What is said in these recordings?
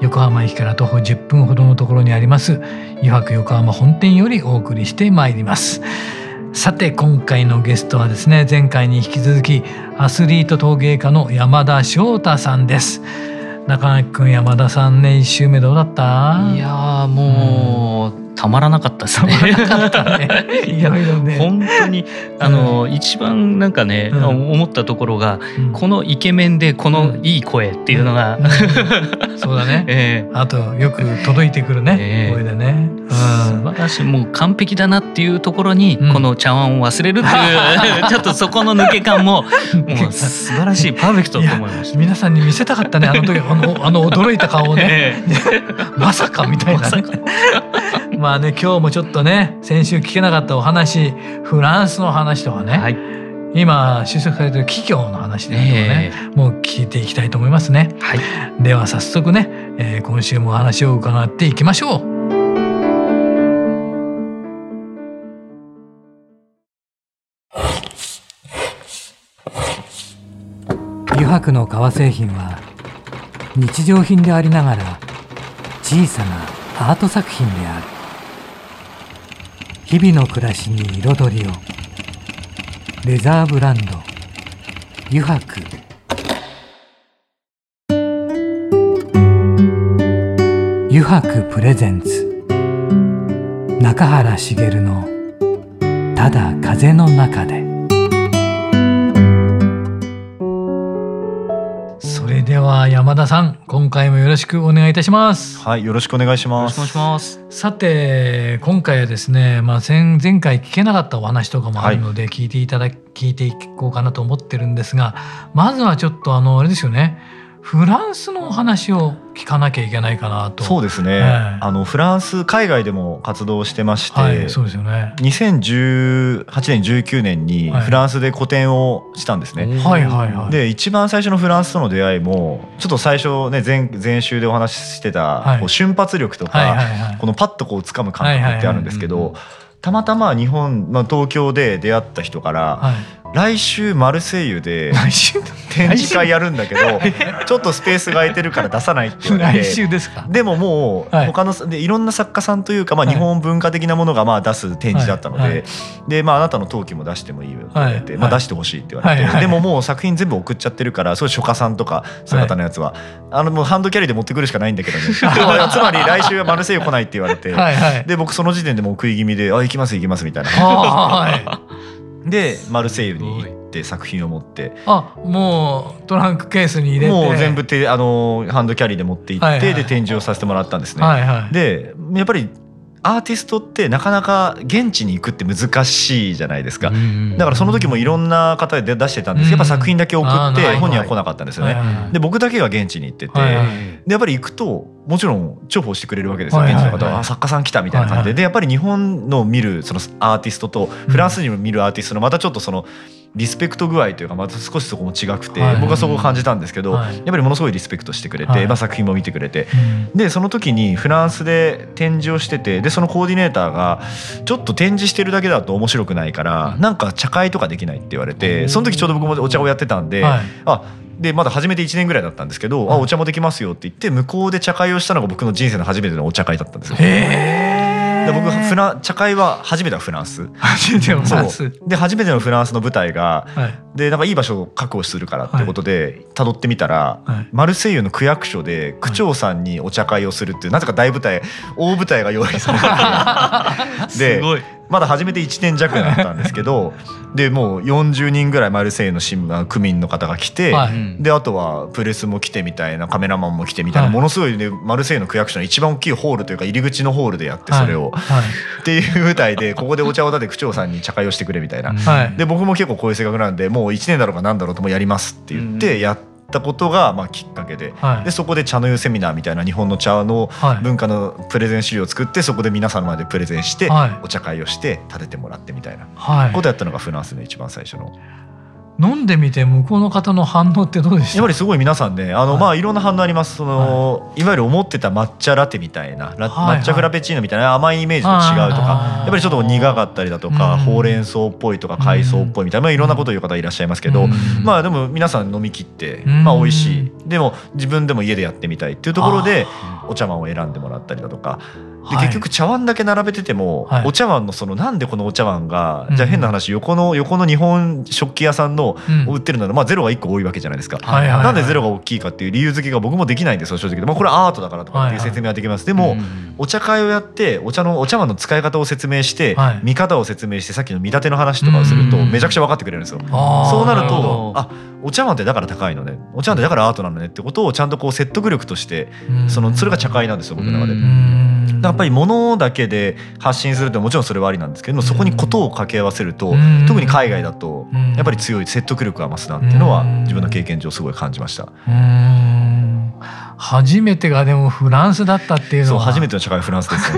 横浜駅から徒歩10分ほどのところにあります湯泊横浜本店よりお送りしてまいります。さて今回のゲストはですね前回に引き続きアスリート陶芸家の山田翔太さんです。中垣君山田さんね一周目どうだった？いやーもう、たまらなかったですね。いろいろね。本当にあの、一番なんかね、うん。思ったところが、うん。このイケメンでこのいい声っていうのが、うん。そうだね。ええ。あとよく届いてくるね、ええ。声でね、素晴らしいもう完璧だなっていうところに、うん。この茶碗を忘れるっていう ちょっとそこの抜け感ももう素晴らしいパーフェクトと思いました。皆さんに見せたかったねあの時あのあの驚いた顔をね。えまさかみたいなねまあね今日もちょっとね先週聞けなかったお話フランスの話とかね、えはい、今就職されてる企業の話でとかね、もう聞いていきたいと思いますね。はい、では早速ね、えー今週もお話を伺っていきましょう。油白の革製品は日常品でありながら小さなアート作品である日々の暮らしに彩りを。レザーブランド。油白。油白プレゼンツ。中原茂の「ただ風の中で」山田さん今回もよろしくお願いいたしますはい、よろしくお願いします。よろしくお願いします。さて今回はですね、まあ、前前回聞けなかったお話とかもあるので聞いていただ、聞いていこうかなと思ってるんですがまずはちょっとあのあれですよねフランスのお話を聞かなきゃいけないかなと。そうですね、ええ。あのフランス海外でも活動してまして、はいそうですよね。2018年19年にはい。フランスで個展をしたんですね。はいはいはい。で一番最初のフランスとの出会いもちょっと最初ね前前週でお話ししてた、はい。こう瞬発力とか、はいはいはい。このパッとこう掴む感覚ってあるんですけど、はいはいたまたま日本、まあ、東京で出会った人から、はい来週マルセイユで展示会やるんだけどちょっとスペースが空いてるから出さないって言われ来て。週ですか？でももうはい。他のでいろんな作家さんというか、まあ、はい。日本文化的なものがまあ出す展示だったので、でまあ、あなたの陶器も出してもいいよって言われて、はい。まあ、出してほしいって言われて、でももう作品全部送っちゃってるからそういう書家さんとかそういう方のやつは、あのもうハンドキャリーで持ってくるしかないんだけどね。つまり来週はマルセイユ来ないって言われて、で僕その時点でもう食い気味で「あ行きます行きます」みたいな。はでマルセイユに行って作品を持って。いあもうトランクケースに入れて。もう全部手あのハンドキャリーで持って行って、はいはいで展示をさせてもらったんですね。はいはい。でやっぱりアーティストってなかなか現地に行くって難しいじゃないですか。だからその時もいろんな方で出してたんです。けどやっぱ作品だけ送って本人は来なかったんですよね。で僕だけが現地に行ってて、でやっぱり行くともちろん重宝してくれるわけですよ、はいはいはい。現地の方はあ作家さん来たみたいな感じで,、はいはい。でやっぱり日本の見るそのアーティストとフランスに見るアーティストのまたちょっとそのリスペクト具合というかまた少しそこも違くて、はい。はい僕はそこを感じたんですけど、はい。やっぱりものすごいリスペクトしてくれて、はい。まあ、作品も見てくれて。うん。でその時にフランスで展示をしててでそのコーディネーターがちょっと展示してるだけだと面白くないからなんか茶会とかできないって言われてその時ちょうど僕もお茶をやってたんで、はい。あでまだ始めて1年ぐらいだったんですけど、はいあお茶もできますよって言って向こうで茶会をしたのが僕の人生の初めてのお茶会だったんですよ。へで僕フラン茶会は初めてはフランス。初めてのフランス。で初めてのフランスの舞台がはい。でなんかいい場所を確保するからってことで辿ってみたら、はい。マルセイユの区役所で区長さんにお茶会をするっていうなぜか大舞台大舞台が用意されてて。すごい。まだ始めて1年弱だったんですけど でもう40人ぐらいマルセイユの新聞区民の方が来て、はい。であとはプレスも来てみたいなカメラマンも来てみたいな、はい。ものすごいねマルセイユの区役所の一番大きいホールというか入り口のホールでやってそれを、はい。っていう舞台でここでお茶を立て区長さんに茶会をしてくれみたいな。はい。で僕も結構こういう性格なんでもう1年だろうかなんだろうともうやりますって言ってやっったことがまあきっかけではい。でそこで茶の湯セミナーみたいな日本の茶のはい。文化のプレゼン資料を作ってそこで皆さんの前でプレゼンしてはい。お茶会をして立ててもらってみたいなはい。ことやったのがフランスの一番最初の飲んでみて向こうの方の反応ってどうでした？やっぱりすごい皆さんねあの、はい。まあいろんな反応あります。その、い、わゆる思ってた抹茶ラテみたいなラ、はいはい。抹茶フラペチーノみたいな甘いイメージと違うとかやっぱりちょっと苦かったりだとか、うん。ほうれん草っぽいとか海藻っぽいみたいな、まあ、いろんなことを言う方いらっしゃいますけど、うん。まあでも皆さん飲み切って、うん。まあ美味しい。でも自分でも家でやってみたいっていうところであお茶碗を選んでもらったりだとかではい。結局茶碗だけ並べてても、はい。お茶碗のそのなんでこのお茶碗が、うん。じゃあ変な話横の横の日本食器屋さんの売ってるのは、まあ、ゼロが1個多いわけじゃないですか。はいはいはいなんでゼロが大きいかっていう理由付けが僕もできないんですよ正直で、まあ、これはアートだからとかっていう説明はできます、でも、うんお茶会をやってお茶のお茶碗の使い方を説明して、はい。見方を説明してさっきの見立ての話とかをするとうん。めちゃくちゃ分かってくれるんですよ。あーそうなるとど。あお茶碗ってだから高いのね。お茶碗ってだからアートなのねってことをちゃんとこう説得力としてうん。そのそれが茶会なんですよ僕の中で。やっぱり物だけで発信するってもちろんそれはありなんですけどもそこにことを掛け合わせるとうん。特に海外だとうん。やっぱり強い説得力が増すなっていうのはうん。自分の経験上すごい感じました。初めてがでもフランスだったっていうのは。初めての社会はフランスです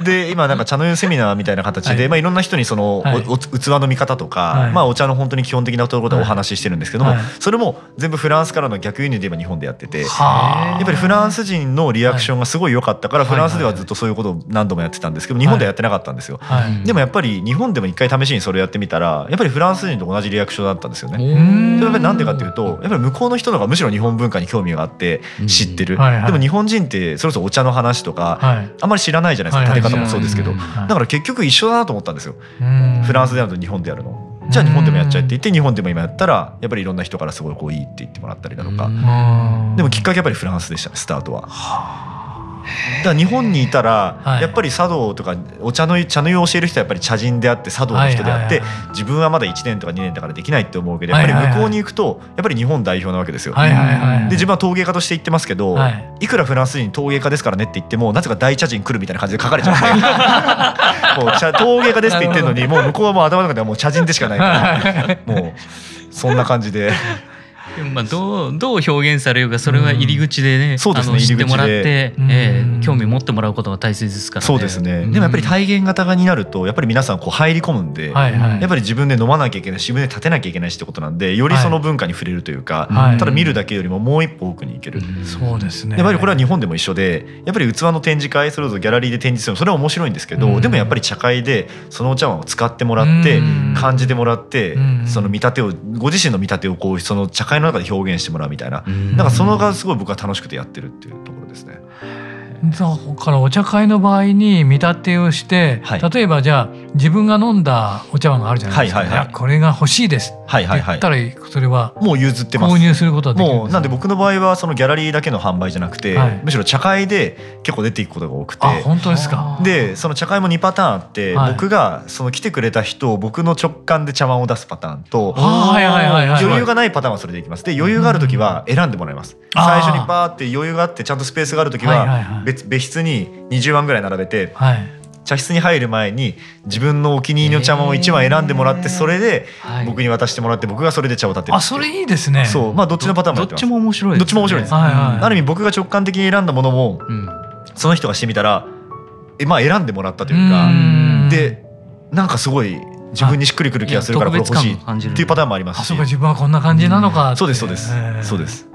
で今なんか茶の湯セミナーみたいな形で、はい。いまあ、いろんな人にその、はい。器の見方とか、はい。まあ、お茶の本当に基本的なところでお話ししてるんですけども、はい。それも全部フランスからの逆輸入で今日本でやってて。はあ。やっぱりフランス人のリアクションがすごい良かったから、はい。フランスではずっとそういうことを何度もやってたんですけど日本ではやってなかったんですよ。はい。でもやっぱり日本でも一回試しにそれをやってみたらやっぱりフランス人と同じリアクションだったんですよね。ん。それはやっぱりなんでかっていうとやっぱり向こうの人の方がむしろ日本文化に興味があって知ってる、はいはい。でも日本人ってそれこそお茶の話とか、はい。あんまり知らないじゃないですか、立て方もそうですけど、だから結局一緒だなと思ったんですよ、うん。フランスでやると日本でやるの。じゃあ日本でもやっちゃえって言って日本でも今やったらやっぱりいろんな人からすごいこういいって言ってもらったりだとか、うん。でもきっかけやっぱりフランスでしたねスタートは。だから日本にいたら、はい。やっぱり茶道とかお茶の茶の湯を教える人はやっぱり茶人であって茶道の人であって、自分はまだ1年とか2年だからできないって思うけどやっぱり向こうに行くとやっぱり日本代表なわけですよ。で自分は陶芸家として言ってますけど、はい。い、くらフランス人陶芸家ですからねって言ってもなぜか大茶人来るみたいな感じで書かれちゃってもう 茶陶芸家ですって言ってるのにもう向こうはもう頭の中ではもう茶人でしかないから。もうそんな感じででもまあどうどう表現されるかそれは入り口でね、そうですね知ってもらって、ええ興味持ってもらうことが大切ですからね。そうですね、うん。でもやっぱり体現型になるとやっぱり皆さんこう入り込むんで、はいはい。やっぱり自分で飲まなきゃいけないし自分で立てなきゃいけないしってことなんでよりその文化に触れるというか、はい。ただ見るだけよりももう一歩奥に行ける。うん。そうですねやっぱりこれは日本でも一緒でやっぱり器の展示会それこそギャラリーで展示するのそれは面白いんですけど、うん。でもやっぱり茶会でそのお茶碗を使ってもらって、うん。感じてもらって、うん。その見立てをご自身の見立てをこうその茶会の中で表現してもらうみたいな、うんなんかそのがすごい僕は楽しくてやってるっていうところですね。だからお茶会の場合に見立てをして、はい。例えばじゃあ自分が飲んだお茶碗があるじゃないですか、はいはいはい。これが欲しいです。ってはいはい。はい言ったらそれはもう譲ってます。購入することはできる。んなんで僕の場合はそのギャラリーだけの販売じゃなくて、はい。むしろ茶会で結構出ていくことが多くて。あ本当ですか？でその茶会も2パターンあって、はい。僕がその来てくれた人を僕の直感で茶碗を出すパターンと、余裕がないパターンはそれでいきます。で余裕がある時は選んでもらいます、あー。最初にバーって余裕があってちゃんとスペースがある時はいはいははい別別室に20碗ぐらい並べてはい。茶室に入る前に自分のお気に入りの茶碗を1碗選んでもらってそれではい。僕に渡してもらって僕がそれで茶を立てるあそれいいですね。そう。まあどっちのパターンもどっちも面白いですね、どっちも面白いです。はいはい。ある意味僕が直感的に選んだものもうん。その人がしてみたらえまあ選んでもらったというかうん。でなんかすごい自分にしっくりくる気がするからこれ欲しいっていうパターンもありますし。あそうか自分はこんな感じなのかって。そうですそうです。えー。そうです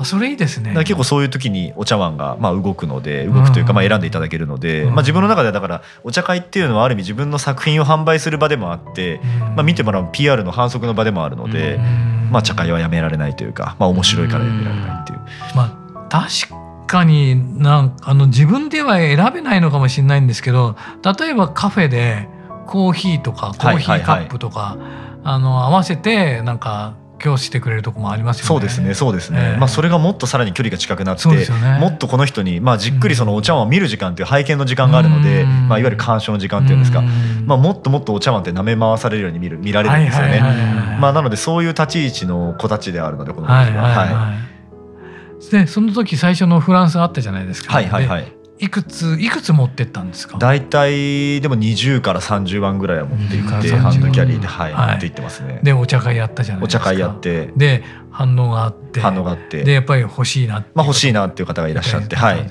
あそれいいですね。結構そういう時にお茶碗がまあ動くので動くというかうん。まあ選んでいただけるのでうん。まあ自分の中ではだからお茶会っていうのはある意味自分の作品を販売する場でもあってうん。まあ見てもらう PR の反則の場でもあるのでうん。まあ茶会はやめられないというかまあ面白いからやめられないっていう。まあ確かになんあの自分では選べないのかもしれないんですけど例えばカフェでコーヒーとかコーヒーカップとか、あの合わせてなんか今日してくれるとこもありますよね。そうですねそうですね、ええまあそれがもっとさらに距離が近くなってねもっとこの人にまあじっくりそのお茶碗を見る時間っていう拝見の時間があるので、うんまあ、いわゆる鑑賞の時間っていうんですか、んまあ、もっともっとお茶碗って舐め回されるように見る見られるんですよね。はいはいはいはいまあ、なのでそういう立ち位置の子たちであるのでこの子はいたちは。はいははい。でその時最初のフランスあったじゃないですか。いはいはいはいでいくついくつ持ってったんですか？大体でも20から30万ぐらいは持ってい20からって30ハンドキャリーで、はい。はい持っていってますね。でお茶会やったじゃないですか。お茶会やって。で反応があって。反応があって。でやっぱり欲しいなまあ欲しいななっていう方がいらっしゃって、はい、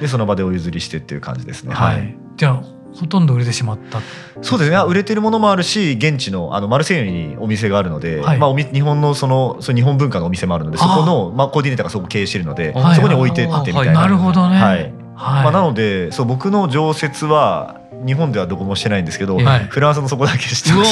でその場でお譲りしてっていう感じですね。はい、はい。じゃあほとんど売れてしまった？そうですね。売れてるものもあるし現地のあのマルセイユにお店があるので、はい。まあ、おみ日本のそのその日本文化のお店もあるのでそこのまあ、コーディネーターがそこ経営してるので、はい。そこに置いてってみたいな。なるほどね。はいはい。まあ、なのでそう僕の常設は日本ではどこもしてないんですけど、はい。フランスのそこだけしてうま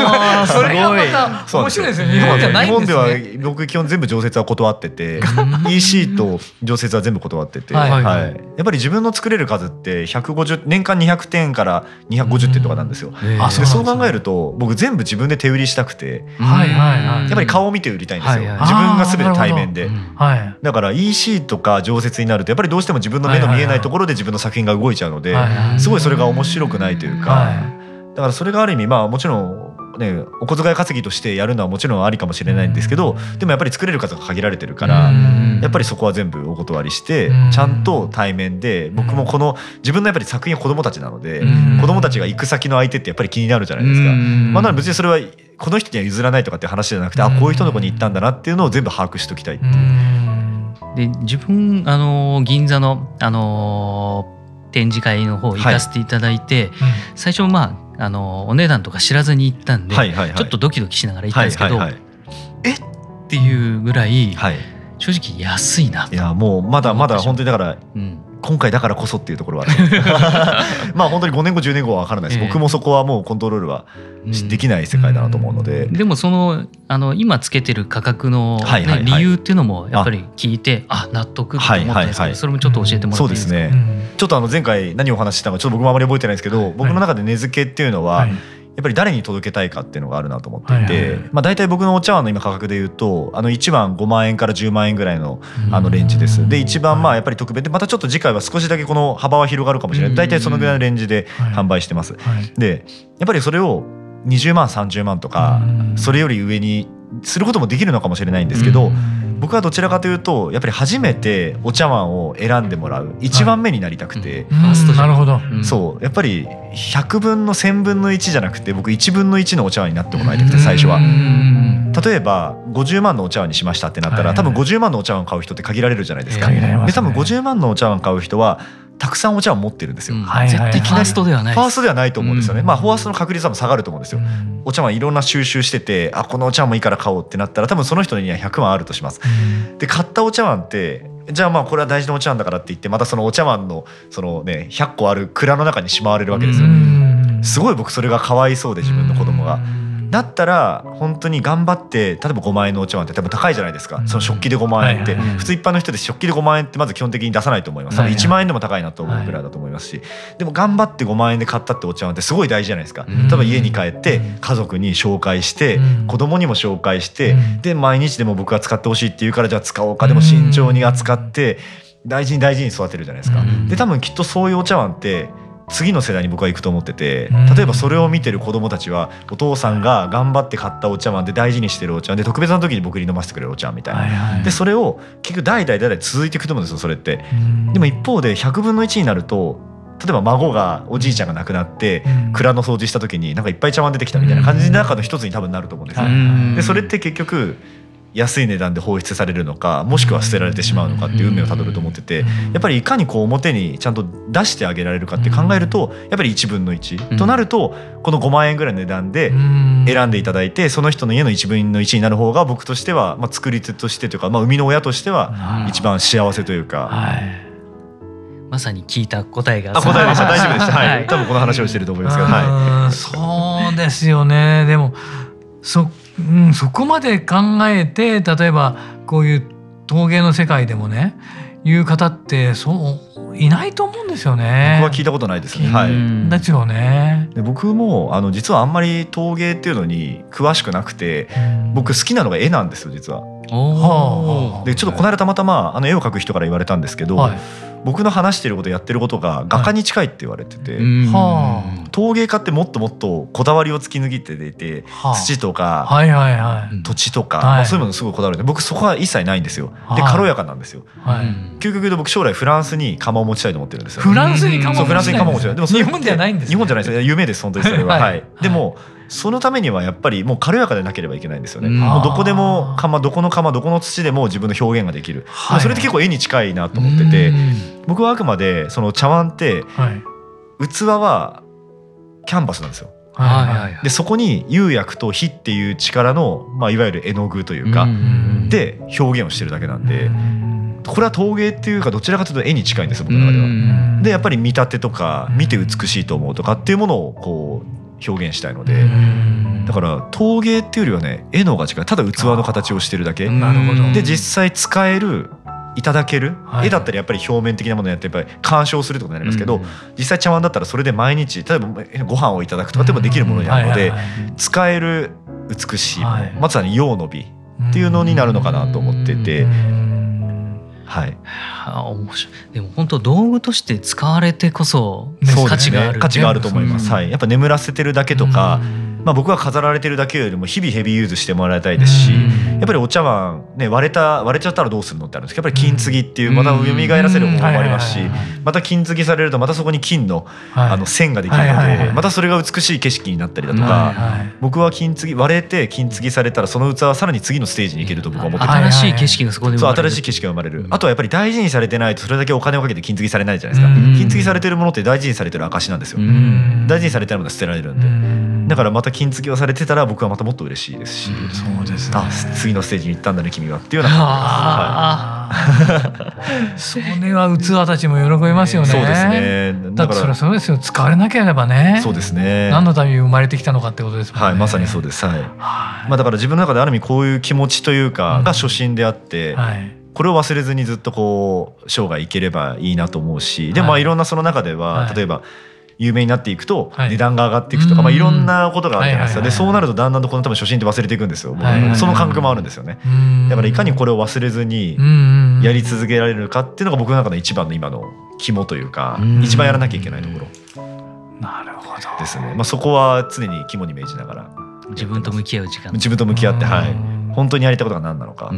す。それがごい。また面白いですね。日本じゃないんですね。日本では僕基本全部常設は断ってて EC と常設は全部断ってて、はい。はい。やっぱり自分の作れる数って150年間200点から250点とかなんですよ。えあでそう考えると僕全部自分で手売りしたくてはいはいはい。やっぱり顔を見て売りたいんですよ、はいはい。自分が全て対面で。うん。はい。だから EC とか常設になるとやっぱりどうしても自分の目の見えないところで自分の作品が動いちゃうので、すごいそれが面白くないというか、はだからそれがある意味まあもちろんねお小遣い稼ぎとしてやるのはもちろんありかもしれないんですけどでもやっぱり作れる数が限られてるからうんやっぱりそこは全部お断りしてうんちゃんと対面で僕もこの自分のやっぱり作品は子供たちなのでうん子供たちが行く先の相手ってやっぱり気になるじゃないですか。うんまあ、なので別にそれはこの人には譲らないとかって話じゃなくてあこういう人のとこに行ったんだなっていうのを全部把握しておきたいっていう。ん。で自分あの銀座のあの展示会の方行かせていただいて、最初まああのお値段とか知らずに行ったんで、はいはいはい。ちょっとドキドキしながら行ったんですけど、はいはいはい。えっ？ていうぐらいはい、正直安いなと。いやもうまだまだ本当にだからうん今回だからこそっていうところはある。まあ本当に5年後10年後は分からないです、ええ。僕もそこはもうコントロールはしできない世界だなと思うので、でもそのあの今つけてる価格の、ねはいはいはい。理由っていうのもやっぱり聞いてあ。納得って思ったんですけど、はいはいはい。それもちょっと教えてもらっていいですか、そうですね。ちょっとあの前回何をお話ししたのかちょっと僕もあまり覚えてないんですけど、はい。僕の中で根付けっていうのは、はいやっぱり誰に届けたいかっていうのがあるなと思っていて、まあ、大体僕のお茶碗の今価格で言うとあの1碗5万円から10万円ぐらいのうん。あのレンジです。で一番まあはい。やっぱり特別でまたちょっと次回は少しだけこの幅は広がるかもしれない。大体そのぐらいのレンジではい。販売してます。はい。でやっぱりそれを20万30万とかうん。それより上にすることもできるのかもしれないんですけど、うん。僕はどちらかというとやっぱり初めてお茶碗を選んでもらう一番目になりたくて、なん。るほど。うん。そう。やっぱり100分の1000分の1じゃなくて僕1分の1のお茶碗になってもらいたくて最初は。う。ん。例えば50万のお茶碗にしましたってなったら、はい多分50万のお茶碗買う人って限られるじゃないですか。限られますね。で多分50万のお茶碗買う人はたくさんお茶碗持ってるんですよ。うんはいはいはい絶対ファーストではないファーストではないと思うんですよね。うんまあフォーストの確率は下がると思うんですよ。うんお茶碗いろんな収集しててあこのお茶碗もいいから買おうってなったら多分その人には100万あるとします。で買ったお茶碗ってじゃあまあこれは大事なお茶碗だからって言ってまたそのお茶碗のそのね100個ある蔵の中にしまわれるわけですよ。うんすごい僕それがかわいそうで自分の子供が。うんだったら本当に頑張って例えば5万円のお茶碗って多分高いじゃないですか。その食器で5万円って。普通一般の人で食器で5万円ってまず基本的に出さないと思います。はいはい。1万円でも高いなと思うぐらいだと思いますし。でも頑張って5万円で買ったってお茶碗ってすごい大事じゃないですか。うん。例えば家に帰って家族に紹介してうん。子供にも紹介してうん。で毎日でも僕が使ってほしいって言うからじゃあ使おうか。でも慎重に扱って大事に大事に育てるじゃないですか。うん。で多分きっとそういうお茶碗って次の世代に僕は行くと思っててうん例えばそれを見てる子供たちはお父さんが頑張って買ったお茶碗で大事にしてるお茶碗で特別な時に僕に飲ませてくれるお茶碗みたいな。はいはいでそれを結局代々代々続いていくと思うんですよそれって。うんでも一方で100分の1になると例えば孫がおじいちゃんが亡くなってうん蔵の掃除した時になんかいっぱい茶碗出てきたみたいな感じの中の一つに多分なると思うんですよ。でそれって結局安い値段で放出されるのかもしくは捨てられてしまうのかっていう運命をたどると思っててやっぱりいかにこう表にちゃんと出してあげられるかって考えるとやっぱり1分の1となるとこの5万円ぐらいの値段で選んでいただいてその人の家の1分の1になる方が僕としてはまあ作り手としてというかまあ生みの親としては一番幸せというか。はい。まさに聞いた答えが。あ答えでした。大丈夫でした。ははい。い多分この話をしてると思いますけどはうん。そうですよね。でもそ,、うん、そこまで考えて例えばこういう陶芸の世界でもねいう方ってそういないと思うんですよいね。僕は聞いたことないですねはいうんですよね。で僕もあの実はあんまり陶芸っていうのに詳しくなくて僕好きなのが絵なんですよ実は。おーでちょっとこの間たまたまあの絵を描く人から言われたんですけど、はい僕の話してることやってることが画家に近いって言われてて、うんは陶芸家ってもっともっとこだわりを突き抜いていて、はあ土とか、はいはいはい土地とか、はいまあそういうものすごいこだわるんで僕そこは一切ないんですよ。ではい軽やかなんですよ。はい究極言うと僕将来フランスに窯を持ちたいと思ってるんですよ。フランスに窯そうフランスに窯を持ちたい。でも日本じゃないんですね日本じゃないですよ。夢です本当にそれは。はいはい。でもそのためにはやっぱりもう軽やかでなければいけないんですよね。うん。もうどこでも窯どこの窯どこの土でも自分の表現ができる。はい。まあそれって結構絵に近いなと思っててう、ん。僕はあくまでその茶碗ってはい。器はキャンバスなんですよ。はい。はい。はい。でそこに釉薬と火っていう力の、まあ、いわゆる絵の具というか、うんで表現をしてるだけなんで、うんこれは陶芸っていうかどちらかというと絵に近いんですよ僕の中では。うんでやっぱり見立てとかうん。見て美しいと思うとかっていうものをこう表現したいので、うん。だから陶芸っていうよりはね絵の方が近い。ただ器の形をしてるだけ、なるほど。で実際使えるいただける、はい。絵だったらやっぱり表面的なものをやってやっぱり鑑賞するってことになりますけど、うん実際茶碗だったらそれで毎日例えばご飯をいただくとかでもできるものになるので、使える美しいはい。まさに用の美っていうのになるのかなと思ってて、うんはい、あ面白い。でも本当道具として使われてこそね価値がある価値があると思います、うんはい、やっぱ眠らせてるだけとか、うんまあ、僕は飾られてるだけよりも日々ヘビーユーズしてもらいたいですし、うん。やっぱりお茶碗、ね、割れた割れちゃったらどうするのってあるんです。けどやっぱり金継ぎっていううん。また蘇らせる方法もありますしまた金継ぎされるとまたそこに金のはい。あの線ができるのでまたそれが美しい景色になったりだとはいかはい。僕は金継ぎ割れて金継ぎされたらその器はさらに次のステージに行けると僕は思っててはい新しい景色がそこで生まれる。そう新しい景色が生まれる、うんあとはやっぱり大事にされてないとそれだけお金をかけて金継ぎされないじゃないですか、うん。金継ぎされてるものって大事にされてる証なんですよ、うん。大事にされてないものは捨てられるんで、うん。だからまた金継ぎをされてたら僕はまたもっと嬉しいですし、うんそうですね。あ次のステージに行ったんだね君はっていうような感ああそれは器たちも喜びますよね。そうですね。だってそれはそうですよ。使われなければね。そうですね。何のために生まれてきたのかってことですもんね。はいまさにそうです。はい。はい。まあだから自分の中である意味こういう気持ちというかうん。が初心であって、はい。これを忘れずにずっとこう生涯いければいいなと思うしでもまはい。あいろんなその中では、はい。例えば有名になっていくとはい。値段が上がっていくとか、うん。まあ、いろんなことがあるじゃないですか、はいはいはいでそうなるとだんだんとこの多分初心って忘れていくんですよ、僕。はいはいはいその感覚もあるんですよね。だからいかにこれを忘れずにやり続けられるかっていうのが僕の中の一番の今の肝というか、うん。一番やらなきゃいけないところ。なるほど。ですね、まあ、そこは常に肝に銘じながら。自分と向き合う時間。自分と向き合って、はい、うん本当にやりたいことが何なのか、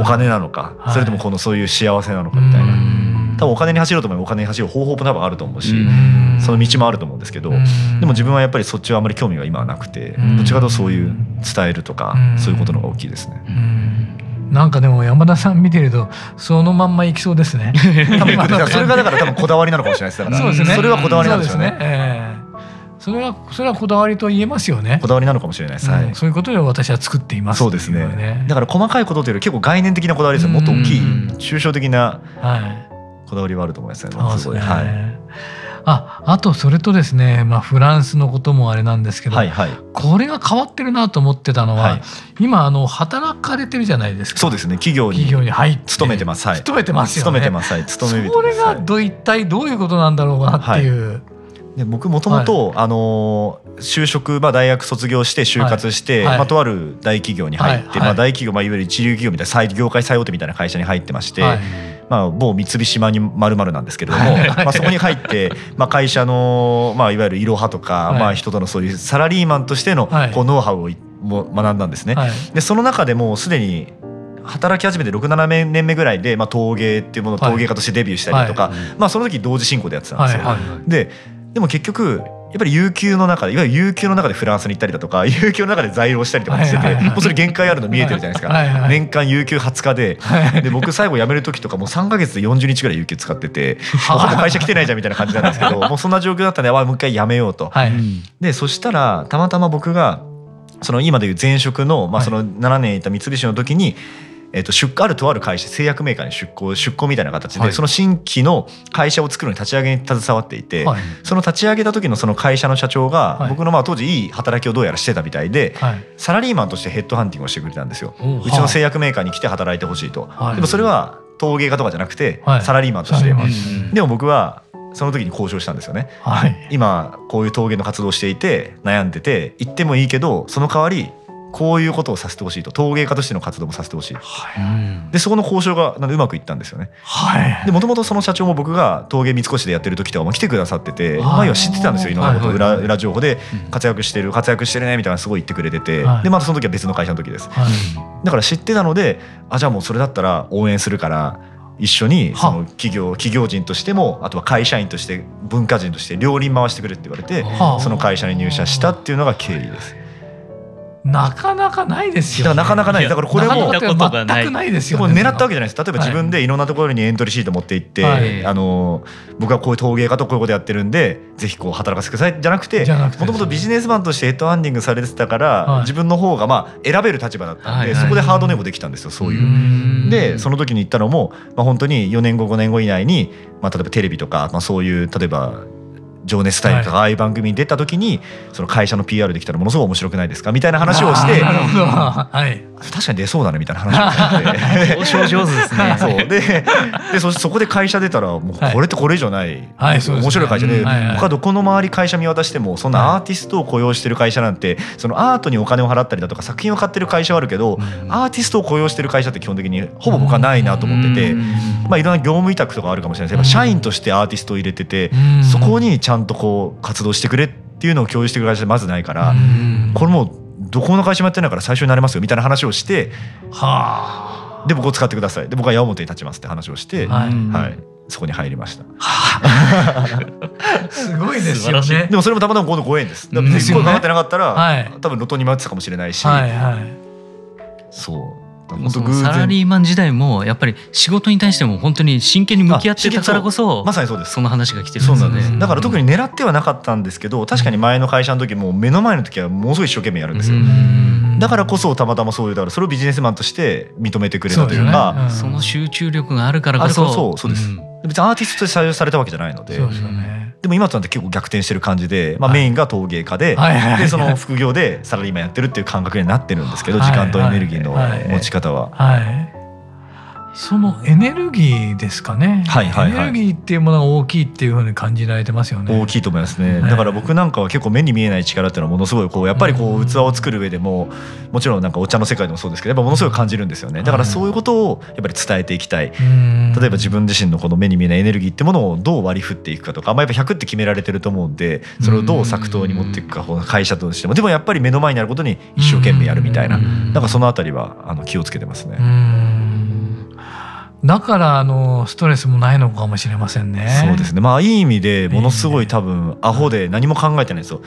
お金なのか、はい。それともこのそういう幸せなのかみたいな、うん多分お金に走ろうと思えばお金に走る方法も多分あると思うし、うん。その道もあると思うんですけど、うん。でも自分はやっぱりそっちはあまり興味が今はなくて、うん。どっちかというとそういう伝えるとか、うん。そういうことの方が大きいですね。うん。なんかでも山田さん見てるとそのまんまいきそうですね。多分だからそれがだから多分こだわりなのかもしれないです。だからそうですね。それはこだわりなんですよね。それはそれはこだわりと言えますよね。こ。だわりなのかもしれないです、はい。うん。そういうことで私は作っていますそうですね。だから細かいことというより結構概念的なこだわりですよ。もっと大きいうん。抽象的なはい。こだわりはあると思いますね。すね。はい。ああとそれとですね、まあ、フランスのこともあれなんですけど、はいはい。これが変わってるなと思ってたのは、はい。今あの働かれてるじゃないですか。そうですね。企業に企業に入って。勤めてます。はい。勤めてますよね。勤めてます。はい。勤め人それがど一体どういうことなんだろうなっていう、で僕もともとあのー就職、まあ、大学卒業して就活して、はい。はい。まあ、とある大企業に入って、はい。はい。まあ、大企業、まあ、いわゆる一流企業みたいな最業界最大手みたいな会社に入ってまして、はいまあ、某三菱マニまるなんですけれども、はい。まあ、そこに入って、まあ、会社の、まあ、いわゆるいろはとか、はい。まあ、人とのそういうサラリーマンとしてのはい。こうノウハウをいも学んだんですね。はい。でその中でもうすでに働き始めて67年目ぐらいで、まあ、陶芸っていうものをはい。陶芸家としてデビューしたりとか、まあ、その時同時進行でやってたんですよ。はい。ででも結局やっぱり有給の中でいわゆる有給の中でフランスに行ったりだとか 有給の中で在労したりとかしてて、はいはいはい。もうそれ限界あるの見えてるじゃないですか、はいはい年間有給20日で。はい。で僕最後辞める時とかもう3か月で40日ぐらい有給使ってて会社来てないじゃんみたいな感じなんですけどもうそんな状況だったんであもう一回辞めようと。はい。でそしたらたまたま僕がその今でいう前職の,、まあはい。その7年いた三菱の時に、えっと出あるとある会社製薬メーカーに出向出向みたいな形で、はい。その新規の会社を作るのに立ち上げに携わっていて、はい。その立ち上げた時のその会社の社長が、はい。僕のまあ当時いい働きをどうやらしてたみたいで、はい。サラリーマンとしてヘッドハンティングをしてくれたんですよ。おう。うちの製薬メーカーに来て働いてほしいと、はい。でもそれは陶芸家とかじゃなくて、はい。サラリーマンとして、でも僕はその時に交渉したんですよね。はい。今こういう陶芸の活動をしていて悩んでて行ってもいいけどその代わりこういうことをさせてほしいと。陶芸家としての活動もさせてほしい。うんでそこの交渉がなんでうまくいったんですよね。はい。でもともとその社長も僕が陶芸三越でやってる時とかも来てくださってて前は知ってたんですよいろんなことはい裏裏情報でうん。活躍してる活躍してるねみたいなすごい言ってくれてて。はい。でまたその時は別の会社の時です。はい。だから知ってたのであじゃあもうそれだったら応援するから一緒には。その企業企業人としてもあとは会社員として文化人として両輪回してくれって言われてはあ。その会社に入社したっていうのが経緯ですなかなかないですよ、ね。だからなかなかない。だからこれも全くないですでよ、ね。も狙ったわけじゃないです例えばはい自分でいろんなところにエントリーシート持って行って、はい。あの僕はこういう陶芸家とこういうことやってるんでぜひこう働かせてくださいじゃなくてもともとビジネスマンとしてヘッドハンディングされてたから、はい。自分の方がまあ選べる立場だったんで、はい。はいそこでハードネームできたんですよそういう。ん。でその時に言ったのも、まあ、本当に4年後5年後以内に、まあ、例えばテレビとか、まあ、そういう例えば「情熱タイム」とかああいう番組に出た時にその会社の PR できたらものすごい面白くないですかみたいな話をしてあーなるほど。はい。確かに出そうだねみたいな話をして。交渉上手ですね。そう。ででそそこで会社出たらもうはい。これってこれ以上ない、はい面白い会社で、うんはいはい。他どこの周り会社見渡してもそんなアーティストを雇用してる会社なんてそのアートにお金を払ったりだとか作品を買ってる会社はあるけど、アーティストを雇用してる会社って基本的にほぼ僕はないなと思ってて、うん。まあ、いろんな業務委託とかあるかもしれないです。けどうん社員としてアーティストを入れててうん。そこにちゃんとこう活動してくれっていうのを共有してくれる会社まずないからうん。これもうどこの会社もやってないから最初になれますよみたいな話をしてはで僕を使ってください。で僕は矢面に立ちますって話をして、はい。はい、そこに入りました。あ。すごいですよね。でもそれもたまたま今度ご縁です。だから別に声かかってなかったら、はい。多分路頭に迷ってたかもしれないし、はいはい。そうサラ然リーマン時代もやっぱり仕事に対しても本当に真剣に向き合ってたからこそまさにそうです。その話が来てるんです、です。よね。だから特に狙ってはなかったんですけど確かに前の会社の時も目の前の時はものすごい一生懸命やるんですよ、うん。だからこそたまたまそういうだからそれをビジネスマンとして認めてくれたというか。その集中力があるからこそ。そうそうです。ん。別にアーティストとして採用されたわけじゃないので。そうですよね。でも今となって結構逆転してる感じで、まあ、はいメインが陶芸家で,、でその副業でサラリーマンやってるっていう感覚になってるんですけど、はい時間とエネルギーのはい持ち方は。はい。そのエネルギーですかね。はいはいはい。エネルギーっていうものが大きいっていうふうに感じられてますよね。大きいと思いますね、はい。だから僕なんかは結構目に見えない力っていうのはものすごいこうやっぱりこううん器を作る上でももちろんなんかお茶の世界でもそうですけどやっぱものすごい感じるんですよね。だからそういうことをやっぱり伝えていきたい。うん。例えば自分自身のこの目に見えないエネルギーってものをどう割り振っていくかとか、まあ、やっぱ100って決められてると思うんでそれをどう作刀に持っていくかこの会社としても。でもやっぱり目の前にあることに一生懸命やるみたいな。うん。なんかそのあたりはあの気をつけてますね。うんだからあのストレスもないのかもしれませんね。そうですね。まあいい意味でものすごい多分アホで何も考えてないんですよ。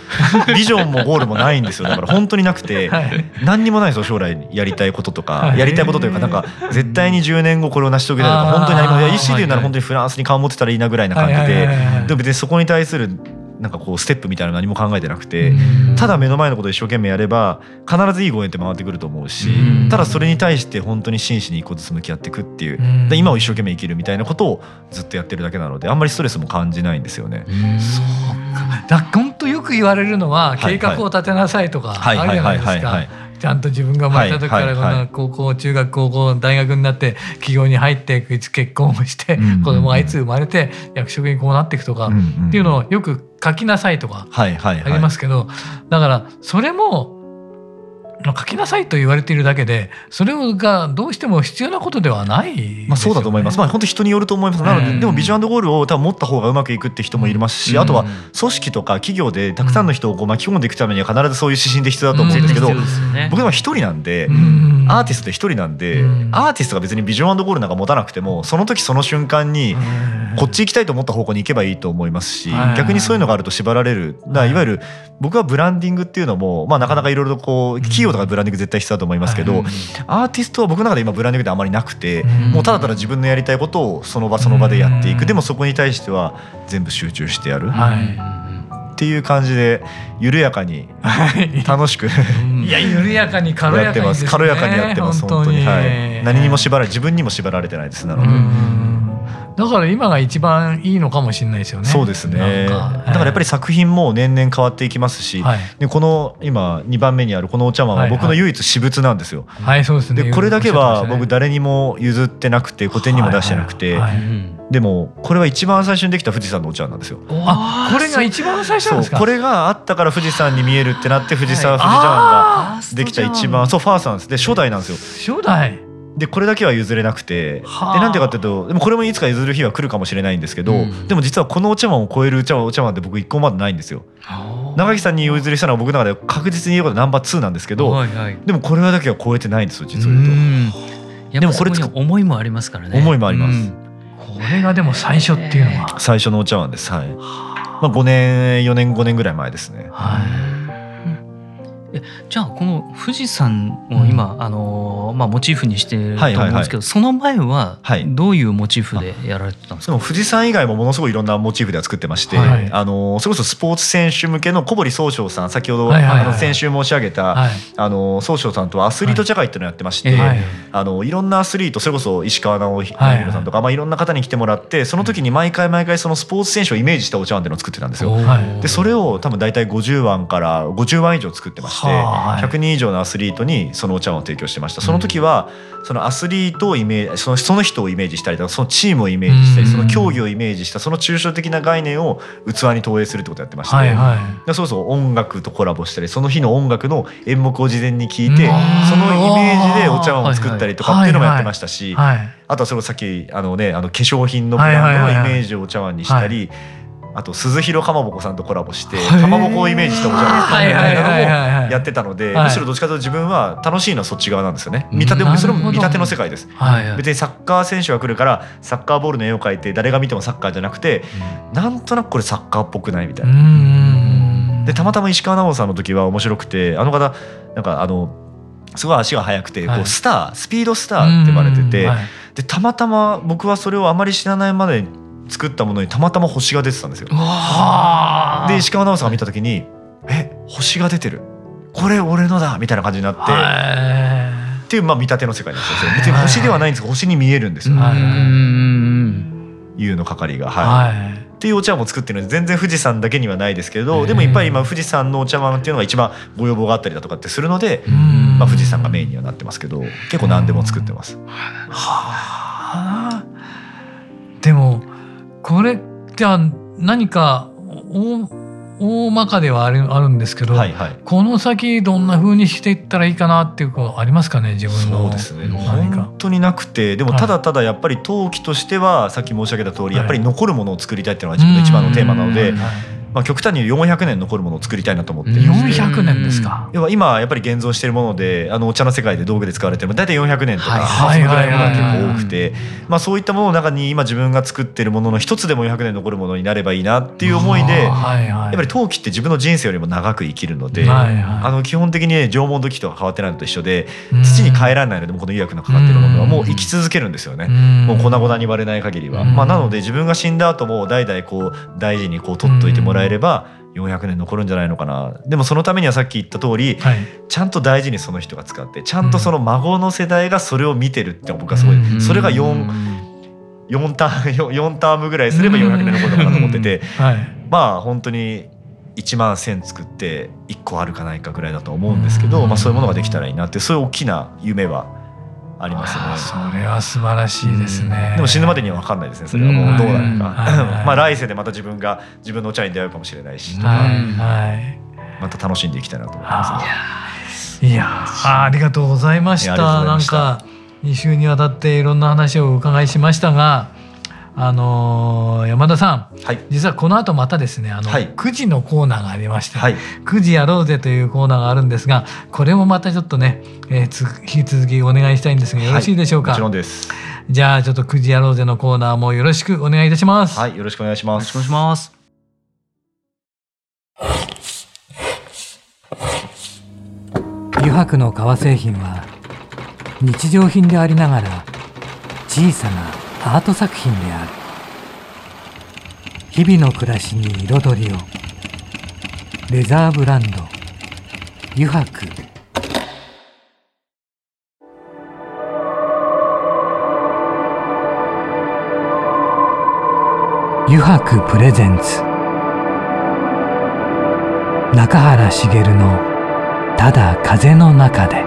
ビジョンもゴールもないんですよ。だから本当になくて はい。何にもないんですよ将来やりたいこととか。はい。やりたいことというかなんか絶対に10年後これを成し遂げたいとか本当に何もいやはい意思で言うなら本当にフランスに顔持ってたらいいなぐらいな感じで。でも別にそこに対するなんかこうステップみたいなの何も考えてなくてうん。ただ目の前のことを一生懸命やれば必ずいいご縁って回ってくると思うしうん。ただそれに対して本当に真摯に一個ずつ向き合っていくっていううん。で今を一生懸命生きるみたいなことをずっとやってるだけなのであんまりストレスも感じないんですよね。だ本当よく言われるのははい計画を立てなさいとかあはいるじゃないですか。ちゃんと自分が生まれた時からこはいはいはいの高校中学高校大学になって企業に入って結婚をしてうんうんうん。子供がいつ生まれて役職にこうなっていくとかっていうのをよく書きなさいとかありますけどだからそれも書きなさいと言われているだけでそれがどうしても必要なことではないね。まあ、そうだと思います。まあ、本当人によると思います。なので、うんでもビジョンゴールを多分持った方がうまくいくって人もいますし、うん。あとは組織とか企業でたくさんの人をこう巻き込んでいくためには必ずそういう指針で必要だと思うんですけど、うん。僕でも一人なんで、うん。アーティストで一人なんで、うん。アーティストが別にビジョンゴールなんか持たなくても、その時その瞬間にこっち行きたいと思った方向に行けばいいと思いますし、はい。逆にそういうのがあると縛られる。だい。わゆる僕はブランディングっていうのも、まあなかなかいろいろとこう企業とかブランディング絶対必要だと思いますけど、はいアーティストは僕の中で今ブランディングってあまりなくて、うん。もうただただ自分のやりたいことをその場その場でやっていく、うん。でもそこに対しては全部集中してやる。はい。っていう感じで緩やかにはい。楽しく。いや緩やかに軽やかにやかにやってます本当に。はい、何にも縛られ自分にも縛られてないですなので、うんだから今が一番いいのかもしれないですよね。そうですね。なんだからやっぱり作品も年々変わっていきますし、はいでこの今2番目にあるこのお茶碗は僕の唯一私物なんですよ。はいそうですね。でこれだけは僕だ誰にも譲ってなくて個展にも出してなくて、はいはいはいうんでもこれは一番最初にできた富士山のお茶碗なんですよ。あこれが一番最初なんですか？そうこれがあったから富士山に見えるってなって富士山はい富士茶碗があできた一番そうファーストなんですで初代なんですよ。ー初代。でこれだけは譲れなくてではあなんでかっていうとでもこれもいつか譲る日は来るかもしれないんですけど、うんでも実はこのお茶碗を超えるお茶碗お茶碗って僕一個もまだないんですよ。長木さんに譲りしたのは僕の中で確実に言うことナンバー2なんですけど、はいはいでもこれだけは超えてないんですよ実を言うと。でもこれ思いもありますからね思いもありますうんこれがでも最初っていうのは。最初のお茶碗です。はい。まあ5年4年5年ぐらい前ですね。はい。えじゃあこの富士山を今、あのーまあ、モチーフにしてるとはいはいはい思うんですけど、その前ははい。どういうモチーフでやられてたんですか、でも富士山以外もものすごいいろんなモチーフでは作ってまして、はい。あのそれこそスポーツ選手向けの小堀宗章さん先ほど、はいはいはいあの先週申し上げた、はい。あの宗章さんとはアスリート茶会っていうのをやってまして、えはい。あのいろんなアスリートそれこそ石川直弘はいさんとか、まあ、いろんな方に来てもらってその時に毎回毎回そのスポーツ選手をイメージしたお茶碗っていうのを作ってたんですよ。はい。でそれを多分大体50碗から50碗以上作ってましてはい。100人以上のアスリートにそのお茶碗を提供してました。その時はそのアスリートをイメージそのその人をイメージしたりとかそのチームをイメージしたりうん。その競技をイメージしたその抽象的な概念を器に投影するってことをやってまして、はいはい。でそうそう音楽とコラボしたりその日の音楽の演目を事前に聞いてうん。そのイメージでお茶碗を作ったりとかっていうのもやってましたしはい。あとはそれこそさっきあのねあの化粧品のブランドのイメージをお茶碗にしたり、あと鈴廣かまぼこさんとコラボしてはいかまぼこをイメージしたお茶碗みたいなのもはいやってたので、はいむしろどっちかというと自分は楽しいのはそっち側なんですよね。うん見立てそれも見立ての世界です。別にサッカー選手が来るからサッカーボールの絵を描いて誰が見てもサッカーじゃなくてなんとなくこれサッカーっぽくないみたいうな。ん。でたまたま石川直さんの時は面白くてあの方なんかあのすごい足が速くて、はいこうスタースピードスターって呼ばれてて、でたまたま僕はそれをあまり知らないまで作ったものにたまたま星が出てたんですよ。はあ。で石川直さんが見た時に「え星が出てるこれ俺のだ」みたいな感じになって、はっていうまあ見立ての世界なんですよ別に星ではないんですけど星に見えるんですよ、はいうの係が。い。はいはい。っていうお茶碗も作ってるので全然富士山だけにはないですけどでもやっぱり今富士山のお茶碗っていうのが一番ご要望があったりだとかってするので、うんまあ、富士山がメインにはなってますけど結構何でも作ってます。はあ。でもこれじゃあ何か大大まかではあるあるんですけど、はいはい。この先どんな風にしていったらいいかなっていうことありますかね自分の。そうですね。本。当になくてでもはい。ただただやっぱり陶器としてはさっき申し上げた通りはい。やっぱり残るものを作りたいっていうのが自分の一番のテーマなのでうんまあ極端に言う400年残るものを作りたいなと思っていうんまして400年ですか？要は今やっぱり現存しているものであのお茶の世界で道具で使われてる大体400年とか、はいまあそのぐらいのものが結構多くて、まあ、そういったものの中に今自分が作っているものの一つでも400年残るものになればいいなっていう思いでやはいはい、っぱり陶器って自分の人生よりも長く生きるので、はいはい。あの基本的にね縄文土器と変わってないのと一緒でうん。土に変えられないのでもこの医薬のかかってるものはもう生き続けるんですよね。もう粉々に割れない限りは、うん。まあ、なので自分が死んだ後も代々こう大事にこう取っといてもらえれば400年残るんじゃないのかな。でもそのためにはさっき言った通りはい、ちゃんと大事にその人が使ってちゃんとその孫の世代がそれを見てるって僕はすごい、うん。それが 4, 4, ターン 4, タームぐらいすれば400年残るのかなと思ってて、はい、まあ本当に1万1,000作って1個あるかないかぐらいだと思うんですけど、うん。まあ、そういうものができたらいいなってそういう大きな夢はありますね。それは素晴らしいですね。でも死ぬまでには分かんないですねそれは。もうどうなるうんか、はい。まあ来世でまた自分が自分のお茶に出会うかもしれないし、はいはい。また楽しんでいきたいなと思いあますーいやーありがとうございました。なんか2週にわたっていろんな話をお伺いしましたが、あのー山田さんね。はい実はこの後またですねあの、はい9時のコーナーがありまして、はい9時やろうぜというコーナーがあるんですがこれもまたちょっとね、えーつ引き続きお願いしたいんですがよろしいでしょうか、もちろんです。じゃあちょっと9時やろうぜのコーナーもよろしくお願いいたします。はいよろしくお願いしますよろしくお願いします。油白の革製品は日常品でありながら小さなアート作品である。日々の暮らしに彩りを。レザーブランド。油白油白プレゼンツ。中原茂の「ただ風の中で」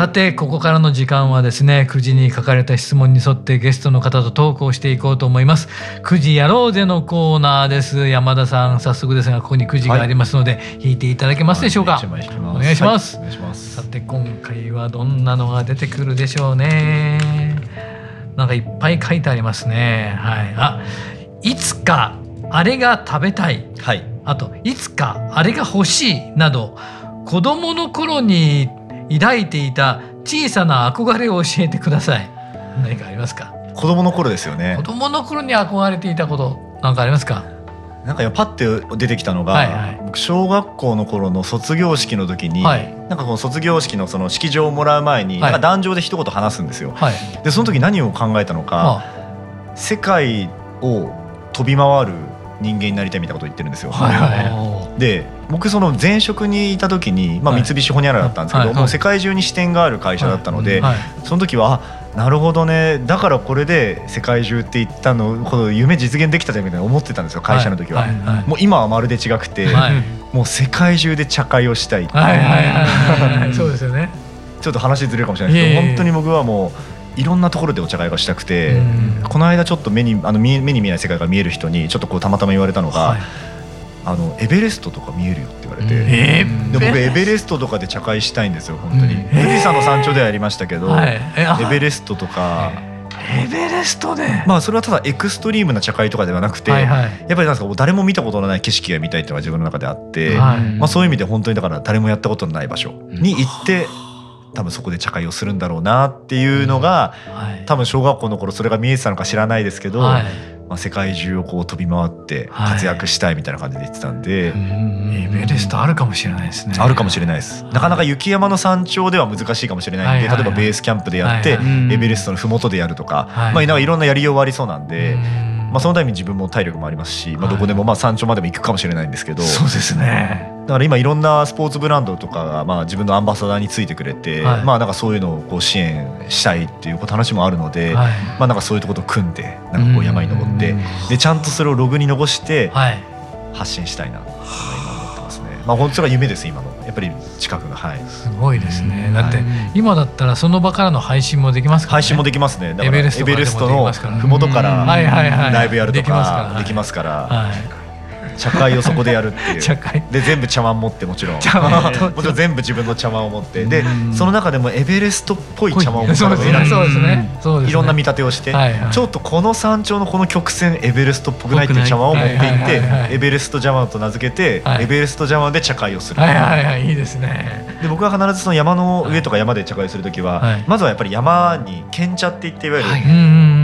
さてここからの時間はですね9時に書かれた質問に沿ってゲストの方とトークをしていこうと思います。9時やろうぜのコーナーです。山田さん早速ですがここに9時がありますので、はい、引いていただけますでしょうか、はい、お願いします、はい、さて今回はどんなのが出てくるでしょうね。なんかいっぱい書いてありますね。はい。あいつかあれが食べたい、はい、あといつかあれが欲しいなど子供の頃に抱いていた小さな憧れを教えてください。何かありますか？子供の頃ですよね。子供の頃に憧れていたこと何かありますか？なんかパッて出てきたのが、はいはい、僕小学校の頃の卒業式の時に、はい、なんかこの卒業式のその式場をもらう前に、はい、なんか壇上で一言話すんですよ。はい、でその時何を考えたのか、世界を飛び回る人間になりたいみたいなことを言ってるんですよ。はいはい、で僕その前職にいた時に、まあ、三菱ホニャラだったんですけど、もう世界中に支店がある会社だったので、その時はなるほどね。だからこれで世界中って言ったのこの夢実現できたじゃんみたいな思ってたんですよ会社の時は,、もう今はまるで違くて、もう世界中で茶会をしたいはい。はい。はい。そうですよね。ちょっと話ずれるかもしれないですけど本当に僕はもういろんなところでお茶会がしたくて、この間ちょっと目にあの目に見えない世界が見える人にちょっとこうたまたま言われたのが、はい、あのエベレストとか見えるよって言われて、えー、で僕エベレスト。とかで茶会したいんですよ本当に、富士山の山頂ではやりましたけど、はい、エベレストとか。エベレストでまあそれはただエクストリームな茶会とかではなくて、はいはい、やっぱりなんですか誰も見たことのない景色が見たいっていうのが自分の中であって、はい、まあ、そういう意味で本当にだから誰もやったことのない場所に行って、多分そこで茶会をするんだろうなっていうのが、うん。はい、多分小学校の頃それが見えてたのか知らないですけど、はい、まあ、世界中をこう飛び回って活躍したいみたいな感じで言ってたんで、はい、エベレストあるかもしれないですね。あるかもしれないです。なかなか雪山の山頂では難しいかもしれないんで、例えばベースキャンプでやって、エベレストの麓でやるとか、まあ、いろんなやりようはありそうなんで。まあ、そのために自分も体力もありますし、まあ、どこでもまあ山頂までも行くかもしれないんですけど、そうですねだから今いろんなスポーツブランドとかがまあ自分のアンバサダーについてくれて、はい、まあなんかそういうのをこう支援したいっていう話もあるので、はい、まあなんかそういうところと組んでなんかこう山に登ってでちゃんとそれをログに残して発信したいなと今思ってますね。まあ本当が夢です今のやっぱり近くがはい。すごいですね。だって今だったらその場からの配信もできますから、ね、配信もできますね。エベレストの麓からライブやるとかできますから。はい茶会をそこでやるっていう。茶会。で全部茶碗持ってもちろん。茶碗 もちろん全部自分の茶碗を持って。でその中でもエベレストっぽい茶碗を持って。そうですね。いろんな見立てをして、ちょっとこの山頂のこの曲線エベレストっぽくないっていう茶碗を持っていってエベレスト茶碗と名付けて、エベレスト茶碗で茶会をする。はいはいはい。いいですね。で僕は必ずその山の上とか山で茶会する時は、まずはやっぱり山に献茶って言っていわゆる、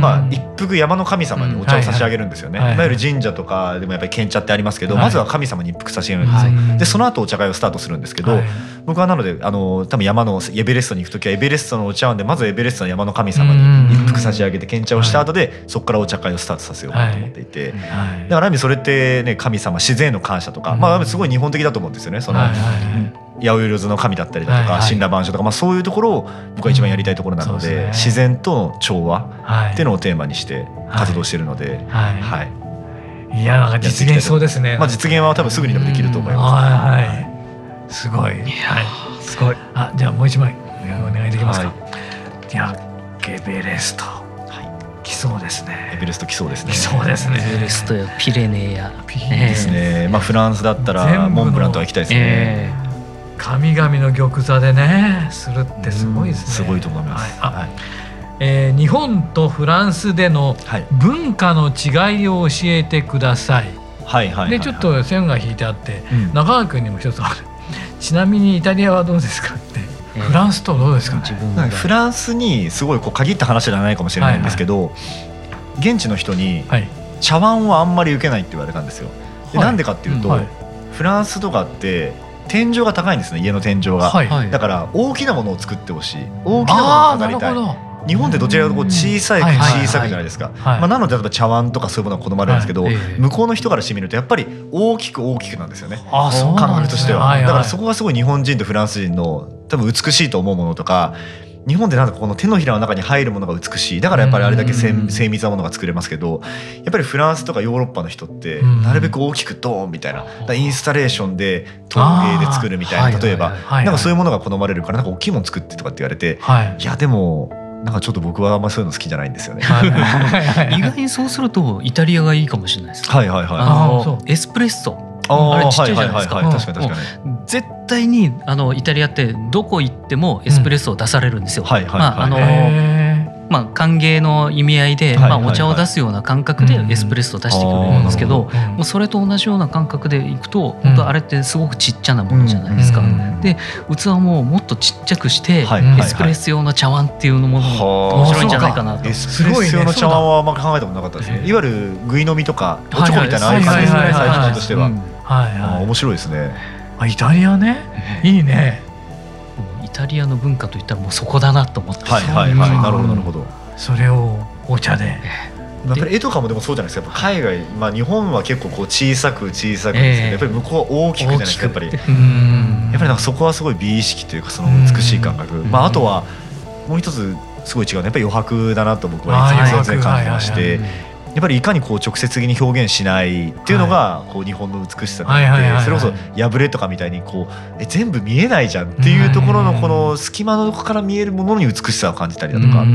まあ一服山の神様にお茶を差し上げるんですよね、いわゆる神社とかでもやっぱり献茶ってありますけど、まずは神様に一服差し上げるんですよ、はい、でその後お茶会をスタートするんですけど、はい、僕はなのであの多分山のエベレストに行く時はエベレストのお茶碗でまずエベレストの山の神様に一服差し上げて献茶をした後で、そこからお茶会をスタートさせようかと思っていて、だからある意味それってね神様自然への感謝とか、まあすごい日本的だと思うんですよね。その、八百万の神だったりだとか神羅万象とか、まあ、そういうところを僕は一番やりたいところなので、自然との調和っていうのをテーマにして活動してるので、はいいやなんか実現そうですね。まあ実現は多分すぐにでもできると思います。はいはい。すごい。はい。すごい。あじゃあもう一枚お願いできますか。はい、いやエベレスト。はい。来そうですね。エベレスト来そうですね。来そうですね。エベレストやピレネーや。ピレネーですね。まあフランスだったらモンブランとは行きたいですね。神々の玉座でねするってすごいですね。すごいと思います。はい。えー、日本とフランスでの文化の違いを教えてください。はいはいでちょっと線が引いてあって、うん、中川君にも一つある。ちなみにイタリアはどうですかって。フランスとどうですか、ね、フランスにすごいこう限った話じゃないかもしれないんですけど、はいはい、現地の人に茶碗はあんまり受けないって言われたんですよ。でなんでかっていうと、はい、フランスとかって天井が高いんですね家の天井が、はい、だから大きなものを作ってほしい。大きなものを飾りたい日本ってどちらかとこう小さいく小さくじゃないですか、まあ、なので例えば茶碗とかそういうものは好まれるんですけど、向こうの人からしてみるとやっぱり大きく大きくなんですよね。感覚としては、だからそこがすごい日本人とフランス人の多分美しいと思うものとか日本でなんかこの手のひらの中に入るものが美しい。だからやっぱりあれだけ精精密なものが作れますけどやっぱりフランスとかヨーロッパの人ってうん。なるべく大きくドーンみたいな。インスタレーションで陶芸で作るみたいな。例えばなんかそういうものが好まれるからなんか大きいもの作ってとかって言われてはい。いやでもなんかちょっと僕はあんまりそういうの好きじゃないんですよね。意外にそうするとイタリアがいいかもしれないです。はいはいはい。あのエスプレッソああれちっちゃいじゃないですかはいはいはいはい確かに確かに。絶対にあのイタリアってどこ行ってもエスプレッソを出されるんですよ。はいはいはいまああのへまあ歓迎の意味合いで、まあお茶を出すような感覚でうんエスプレッソを出してくれるんですけど、ーもうそれと同じような感覚でいくと、うん本当あれってすごくちっちゃなものじゃないですか。うんで器ももっとちっちゃくして、エスプレッソ用の茶碗っていうのも面白いんじゃないかなとエ。スプレッソ用の茶碗はあんま考えたことなかったですね。いわゆるぐい飲みとかおちょこみたいなああいう感じですねはいはいはいはい最初としては。面白いですね。あイタリアねいいねタリアの文化といったらもうそこだなと思って。はいはいはい。なるほどなるほど。それをお茶で。やっぱり絵とかもでもそうじゃないですか。海外。まあ日本は結構こう小さく小さくですけどええ。やっぱり向こうは大きくじゃないですかやっぱり。やっぱりなんかそこはすごい美意識というかその美しい感覚、ん。まあ、あとはもう一つすごい違うのはやっぱり余白だなと僕はいつも感じましてやっぱりいかにこう直接的に表現しないっていうのがこう日本の美しさではいはいはいはい。あってそれこそ破れとかみたいにこうえ全部見えないじゃんっていうところのこの隙間のとこから見えるものに美しさを感じたりだとか。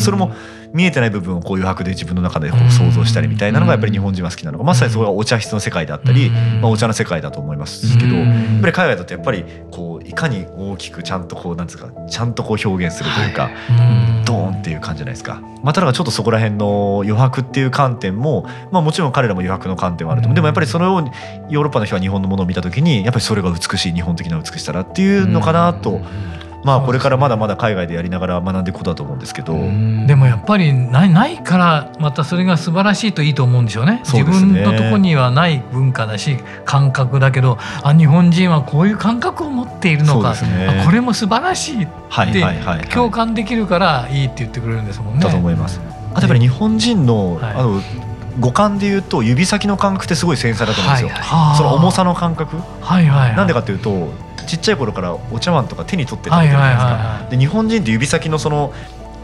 それも見えてない部分をこう余白で自分の中でこう想像したりみたいなのがやっぱり日本人は好きなのがまさにそれがお茶室の世界だったり、うん。まあ、お茶の世界だと思いますけど。うん。やっぱり海外だとやっぱりこういかに大きくちゃんとこうなんですかちゃんとこう表現するというか、うん。ドーンっていう感じじゃないですか。まただからちょっとそこら辺の余白っていう観点も、まあ、もちろん彼らも余白の観点はあると思う、うん。でもやっぱりそれをヨーロッパの人は日本のものを見た時にやっぱりそれが美しい日本的な美しさだっていうのかなと、まあこれからまだまだ海外でやりながら学んでいくことだと思うんですけど、でもやっぱりないないからまたそれが素晴らしいといいと思うんでしょうね。そう自分のとこにはない文化だし感覚だけどあ日本人はこういう感覚を持っているのか、ね。あこれも素晴らしいはいではいはいはい。共感できるからいいって言ってくれるんですもんね。だと思います。あとやっぱり日本人の,、はい。あの五感で言うと指先の感覚ってすごい繊細だと思うんですよ。はいはい。はあその重さの感覚。はいはいはい、なんでかっていうとちっちゃい頃からお茶碗とか手に取って食べてるじゃないですか。はで日本人って指先のその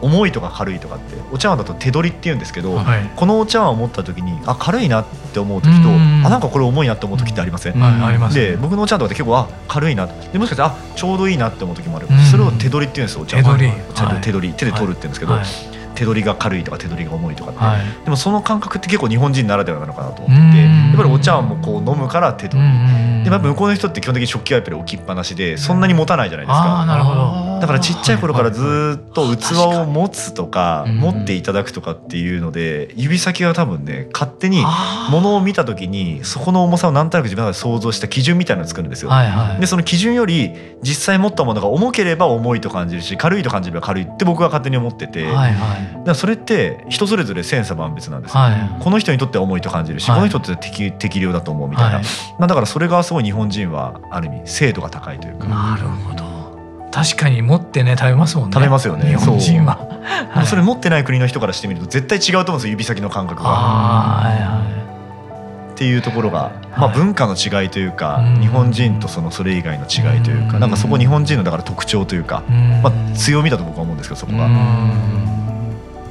重いとか軽いとかってお茶碗だと手取りって言うんですけど、いはい。このお茶碗を持った時にあ軽いなって思う時とうんあなんかこれ重いなって思う時ってありません、うんはいで僕のお茶碗とかって結構あ軽いな。でもしかしてあちょうどいいなって思う時もある、うんそれを手取りって言うんですよお茶碗手取り、手で取るって言うんですけど、はい手取りが軽いとか手取りが重いとかはい。でもその感覚って結構日本人ならではなのかなと思って。やっぱりお茶碗もこう飲むから手取り、んでもやっぱ向こうの人って基本的に食器はやっぱり置きっぱなしでそんなに持たないじゃないですか。なるほど。だからちっちゃい頃からずっと器を持つとかうん。持っていただくとかっていうので指先が多分ね勝手にあー。物を見た時にそこの重さをなんとなく自分の中で想像した基準みたいなのを作るんですよ。はいはい。でその基準より実際持ったものが重ければ重いと感じるし軽いと感じれば軽いって僕は勝手に思ってて、はいはいらそれって人それぞれ千差万別なんですよ。はい。この人にとっては重いと感じるし、はい。この人って適適量だと思うみたいな、はい。まあだからそれがすごい日本人はある意味精度が高いというか、なるほど。確かに持ってね食べますもんね。食べますよね。日本人は。でもそれ持ってない国の人からしてみると絶対違うと思うんですよ指先の感覚が。ああはいはっていうところが、まあ、はい文化の違いというか、うん日本人とそのそれ以外の違いというか、うんなんかそこ日本人のだから特徴というか、いうんまあ、強みだと僕は思うんですけどそこが。うん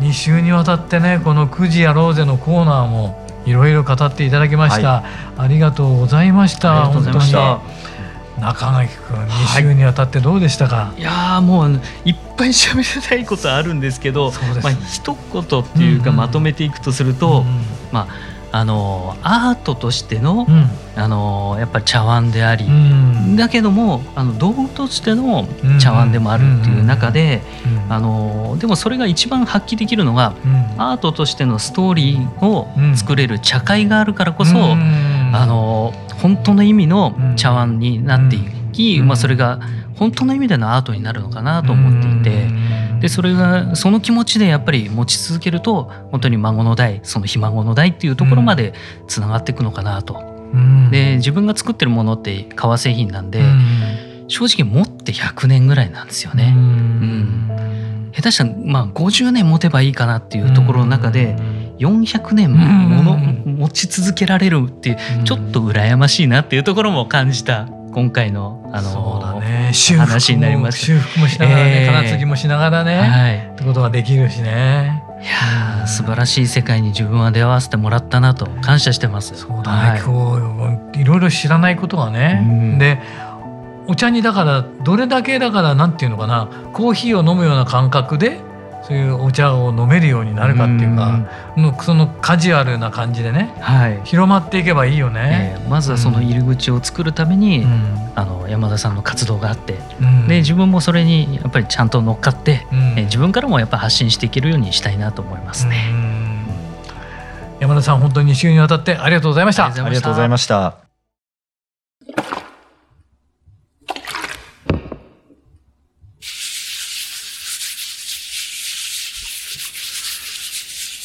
2週にわたってねこの「9時やろうぜ」のコーナーもいろいろ語っていただきました、ありがとうございました。ありがとうございました。本当に中垣君2週にわたってどうでしたか、い。やーもういっぱい喋りたいことあるんですけどそうですまあ一言っていうかうんうん。まとめていくとすると、まああのアートとしての、うん。あのやっぱり茶碗であり、うん。だけどもあの道具としての茶碗でもあるっていう中で、うん。あのでもそれが一番発揮できるのがうん。アートとしてのストーリーをうん。作れる茶会があるからこそ、うん。あの本当の意味の茶碗になっていき、うん。まあ、それが本当の意味でのアートになるのかなと思っていて。うん。でそれがその気持ちでやっぱり持ち続けると本当に孫の代そのひ孫の代っていうところまでつながっていくのかなと。うん。で自分が作ってるものって革製品なんで、うん。正直持って100年ぐらいなんですよね。うん。下手したらまあ50年持てばいいかなっていうところの中で400年ものうん。持ち続けられるってちょっと羨ましいなっていうところも感じた今回のあのね。修話になります。修復もしながらね、えー金継ぎもしながらね、はい。ってことができるしね。いやー素晴らしい世界に自分は出会わせてもらったなと感謝してます。そうだね、はい。今日いろいろ知らないことがね、うん。でお茶にだからどれだけだからなんていうのかなコーヒーを飲むような感覚でそういうお茶を飲めるようになるかっていうか、のそのカジュアルな感じでねはい。広まっていけばいいよね。えーまずはその入り口を作るために、うんあの山田さんの活動があって、うんで自分もそれにやっぱりちゃんと乗っかって、うんえー自分からもやっぱ発信していけるようにしたいなと思いますね。うん山田さん本当に2週にわたってありがとうございました。ありがとうございました。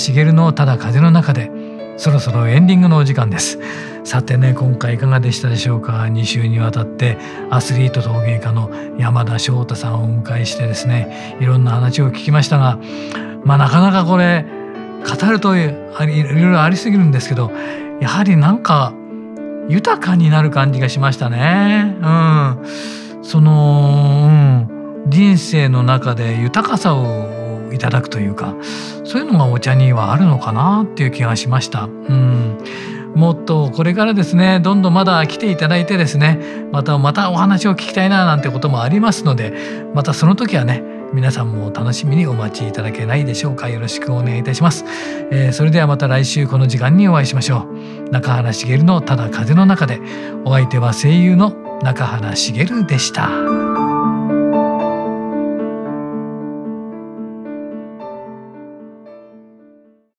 茂のただ風の中でそろそろエンディングのお時間です。さてね今回いかがでしたでしょうか？2週にわたってアスリート陶芸家の山田翔太さんをお迎えしてですねいろんな話を聞きましたがまあなかなかこれ語るとありいろいろありすぎるんですけどやはりなんか豊かになる感じがしましたね。うん。その、うん、人生の中で豊かさををいただくというかそういうのがお茶にはあるのかなっていう気がしました。うん。もっとこれからですねどんどんまだ来ていただいてですねまたまたお話を聞きたいななんてこともありますのでまたその時はね皆さんも楽しみにお待ちいただけないでしょうか。よろしくお願いいたします、えーそれではまた来週この時間にお会いしましょう。中原茂のただ風の中でお相手は声優の中原茂でした。